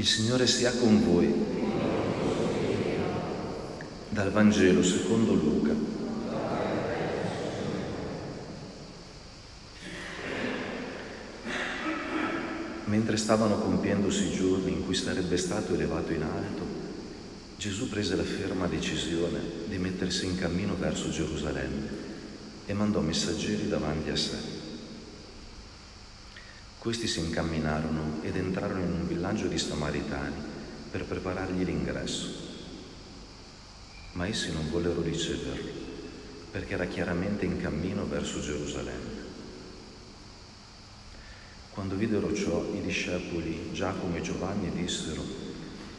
Il Signore sia con voi. Dal Vangelo secondo Luca. Mentre stavano compiendosi i giorni in cui sarebbe stato elevato in alto, Gesù prese la ferma decisione di mettersi in cammino verso Gerusalemme e mandò messaggeri davanti a sé. Questi si incamminarono ed entrarono in un villaggio di Samaritani per preparargli l'ingresso. Ma essi non vollero riceverlo perché era chiaramente in cammino verso Gerusalemme. Quando videro ciò, i discepoli Giacomo e Giovanni dissero,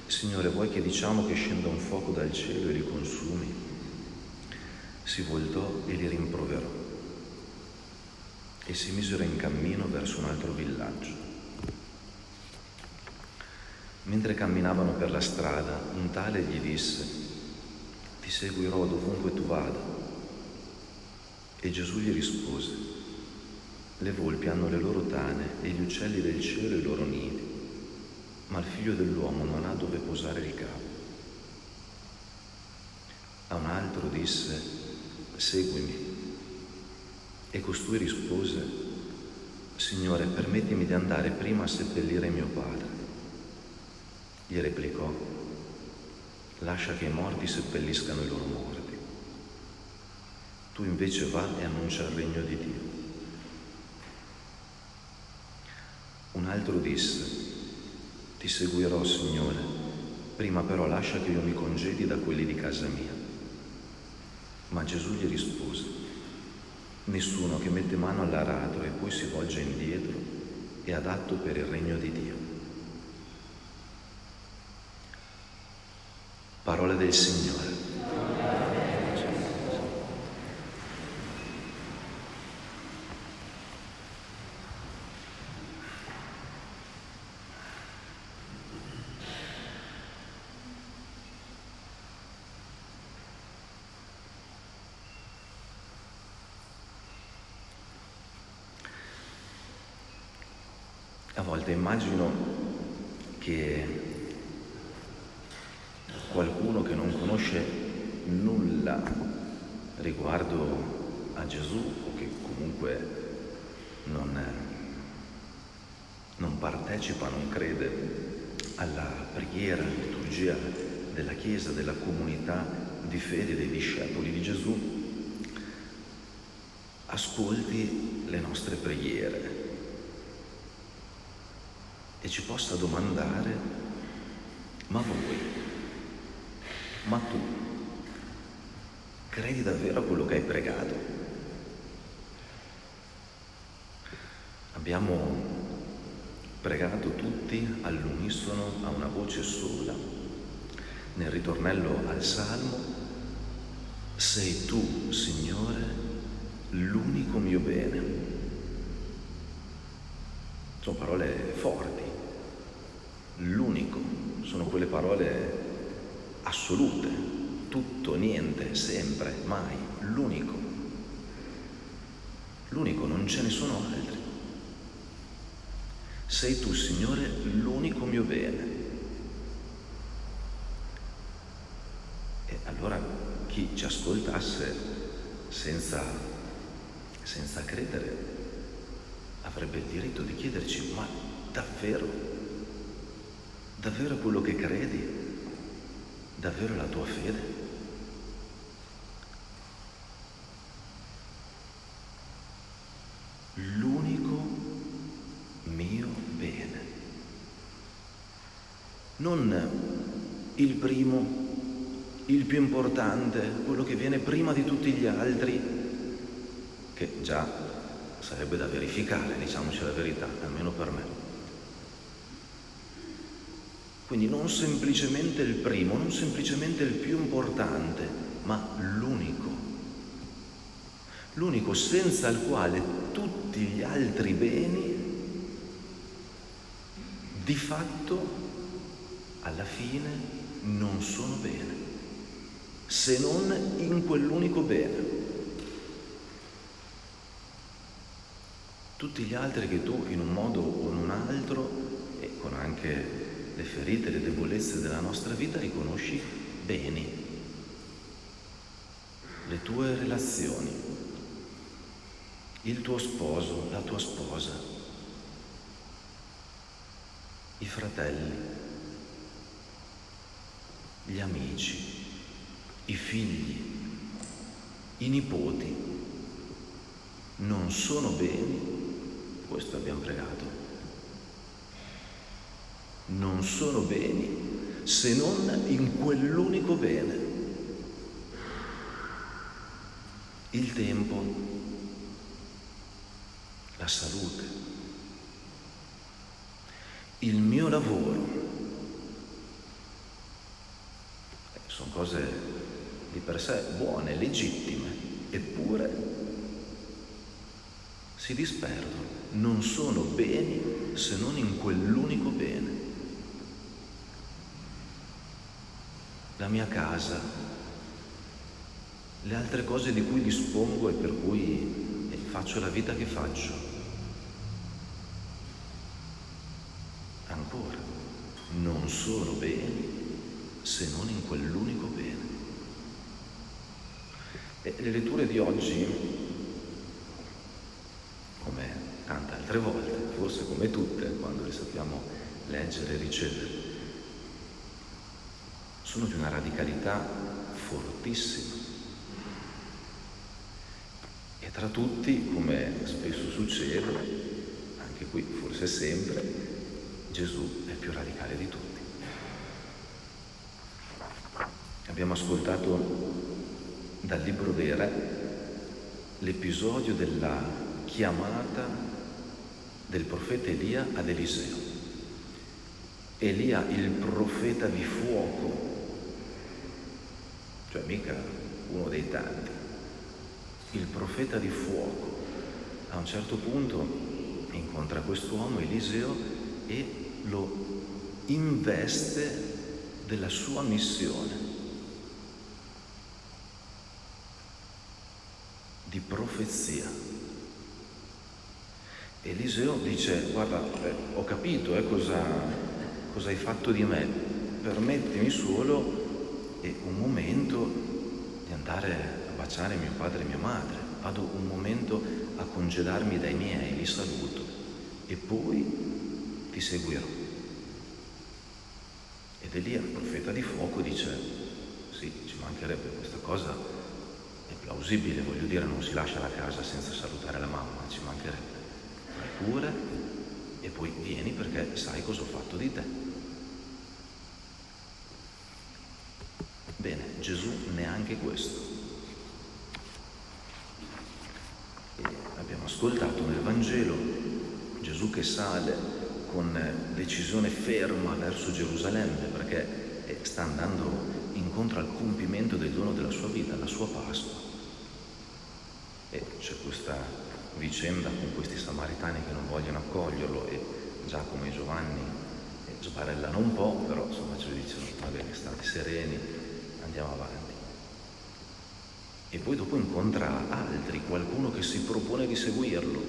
Signore, vuoi che diciamo che scenda un fuoco dal cielo e li consumi? Si voltò e li rimproverò e si misero in cammino verso un altro villaggio. Mentre camminavano per la strada, un tale gli disse, ti seguirò dovunque tu vada. E Gesù gli rispose, le volpi hanno le loro tane e gli uccelli del cielo i loro nidi, ma il figlio dell'uomo non ha dove posare il capo. A un altro disse, seguimi. E costui rispose, Signore, permettimi di andare prima a seppellire mio padre. Gli replicò, lascia che i morti seppelliscano i loro morti. Tu invece va e annuncia il regno di Dio. Un altro disse, ti seguirò, Signore, prima però lascia che io mi congedi da quelli di casa mia. Ma Gesù gli rispose, Nessuno che mette mano all'aratro e poi si volge indietro è adatto per il regno di Dio. Parole del Signore. A volte immagino che qualcuno che non conosce nulla riguardo a Gesù o che comunque non, non partecipa, non crede alla preghiera, alla liturgia della Chiesa, della comunità di fede dei discepoli di Gesù, ascolti le nostre preghiere e ci possa domandare, ma voi, ma tu, credi davvero a quello che hai pregato? Abbiamo pregato tutti all'unisono, a una voce sola, nel ritornello al Salmo, sei tu, Signore, l'unico mio bene. Sono parole forti, l'unico, sono quelle parole assolute, tutto, niente, sempre, mai, l'unico. L'unico, non ce ne sono altri. Sei tu, Signore, l'unico mio bene. E allora chi ci ascoltasse senza, senza credere avrebbe il diritto di chiederci, ma davvero? Davvero quello che credi? Davvero la tua fede? L'unico mio bene. Non il primo, il più importante, quello che viene prima di tutti gli altri, che già sarebbe da verificare, diciamoci la verità, almeno per me. Quindi non semplicemente il primo, non semplicemente il più importante, ma l'unico. L'unico senza il quale tutti gli altri beni di fatto alla fine non sono bene, se non in quell'unico bene. Tutti gli altri che tu in un modo o in un altro, e con anche le ferite, le debolezze della nostra vita riconosci beni, le tue relazioni, il tuo sposo, la tua sposa, i fratelli, gli amici, i figli, i nipoti. Non sono beni, questo abbiamo pregato, non sono beni se non in quell'unico bene. Il tempo, la salute, il mio lavoro. Eh, sono cose di per sé buone, legittime, eppure si disperdono. Non sono beni se non in quell'unico bene. La mia casa, le altre cose di cui dispongo e per cui faccio la vita che faccio. Ancora, non sono beni se non in quell'unico bene. E le letture di oggi, come tante altre volte, forse come tutte, quando le sappiamo leggere e ricevere, sono di una radicalità fortissima. E tra tutti, come spesso succede, anche qui forse sempre, Gesù è più radicale di tutti. Abbiamo ascoltato dal libro dei Re l'episodio della chiamata del profeta Elia ad Eliseo. Elia, il profeta di fuoco, cioè mica uno dei tanti, il profeta di fuoco. A un certo punto incontra quest'uomo, Eliseo, e lo investe della sua missione di profezia. Eliseo dice, guarda, eh, ho capito eh, cosa, cosa hai fatto di me, permettimi solo e un momento di andare a baciare mio padre e mia madre, vado un momento a congedarmi dai miei, li saluto e poi ti seguirò. Ed Elia, il profeta di fuoco, dice, sì, ci mancherebbe questa cosa, è plausibile, voglio dire, non si lascia la casa senza salutare la mamma, ci mancherebbe. Fai pure e poi vieni perché sai cosa ho fatto di te. Bene, Gesù neanche questo. E abbiamo ascoltato nel Vangelo Gesù che sale con decisione ferma verso Gerusalemme perché sta andando incontro al compimento del dono della sua vita, la sua Pasqua. E c'è questa vicenda con questi samaritani che non vogliono accoglierlo e Giacomo e Giovanni sbarellano un po', però insomma ci dicono, magari state sereni, andiamo avanti. E poi dopo incontra altri, qualcuno che si propone di seguirlo.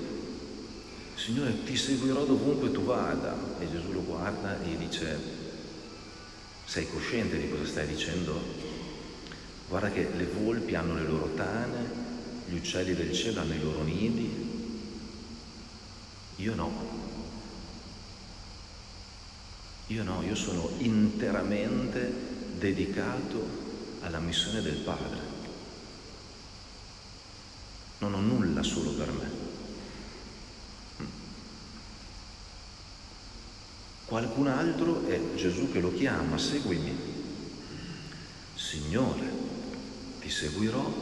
Signore, ti seguirò dovunque tu vada. E Gesù lo guarda e gli dice, sei cosciente di cosa stai dicendo? Guarda che le volpi hanno le loro tane, gli uccelli del cielo hanno i loro nidi, io no. Io no, io sono interamente dedicato alla missione del Padre. Non ho nulla solo per me. Qualcun altro è Gesù che lo chiama, seguimi. Signore, ti seguirò,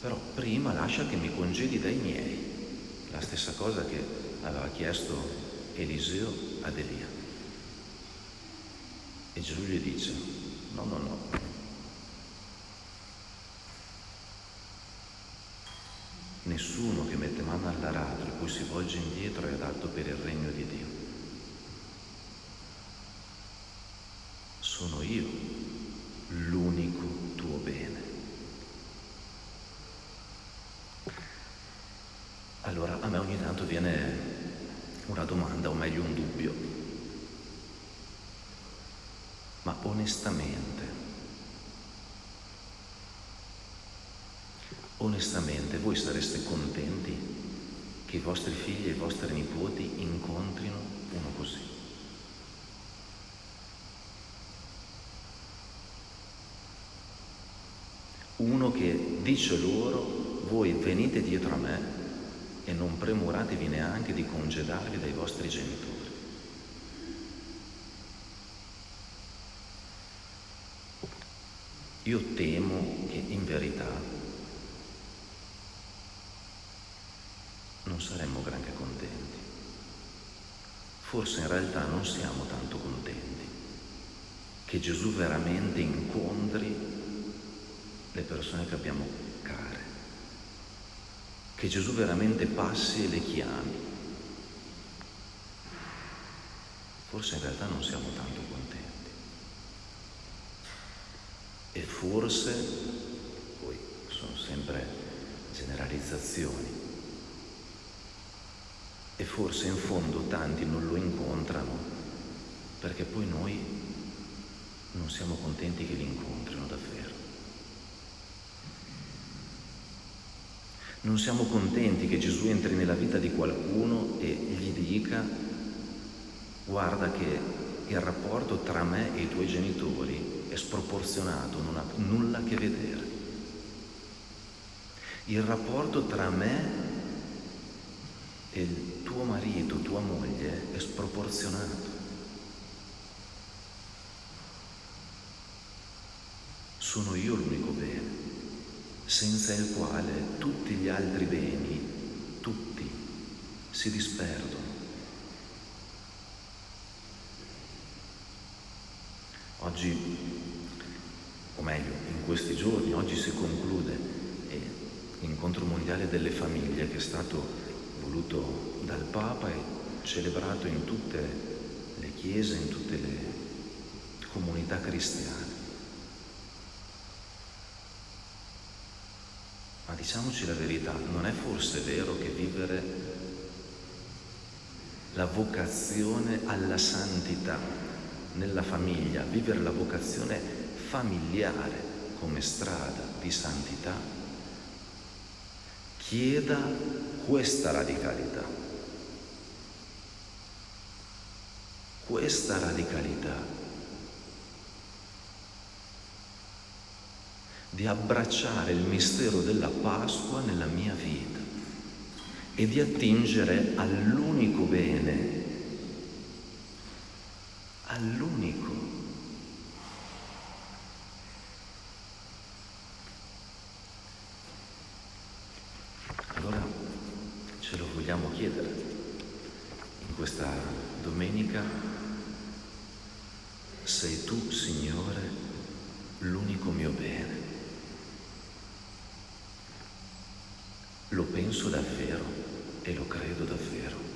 però prima lascia che mi congedi dai miei. La stessa cosa che aveva chiesto Eliseo ad Elia. E Gesù gli dice, no, no, no, Nessuno che mette mano all'aratro e poi si volge indietro è adatto per il regno di Dio. Sono io l'unico tuo bene. Allora a me ogni tanto viene una domanda, o meglio un dubbio. ma onestamente. Onestamente voi sareste contenti che i vostri figli e i vostri nipoti incontrino uno così? Uno che dice loro, voi venite dietro a me e non premuratevi neanche di congedarvi dai vostri genitori. Io temo che in verità non saremmo granché contenti. Forse in realtà non siamo tanto contenti che Gesù veramente incontri le persone che abbiamo care, che Gesù veramente passi e le chiami. Forse in realtà non siamo tanto contenti. E forse, poi sono sempre generalizzazioni, e forse in fondo tanti non lo incontrano perché poi noi non siamo contenti che li incontrino davvero. Non siamo contenti che Gesù entri nella vita di qualcuno e gli dica guarda che il rapporto tra me e i tuoi genitori è sproporzionato, non ha nulla a che vedere. Il rapporto tra me e il tuo marito, tua moglie è sproporzionato. Sono io l'unico bene, senza il quale tutti gli altri beni, tutti, si disperdono. Oggi o meglio, in questi giorni, oggi si conclude eh, l'incontro mondiale delle famiglie che è stato voluto dal Papa e celebrato in tutte le chiese, in tutte le comunità cristiane. Ma diciamoci la verità, non è forse vero che vivere la vocazione alla santità nella famiglia, vivere la vocazione familiare come strada di santità, chieda questa radicalità. Questa radicalità di abbracciare il mistero della Pasqua nella mia vita e di attingere all'unico bene, all'unico vogliamo chiedere in questa domenica, sei tu, Signore, l'unico mio bene. Lo penso davvero e lo credo davvero.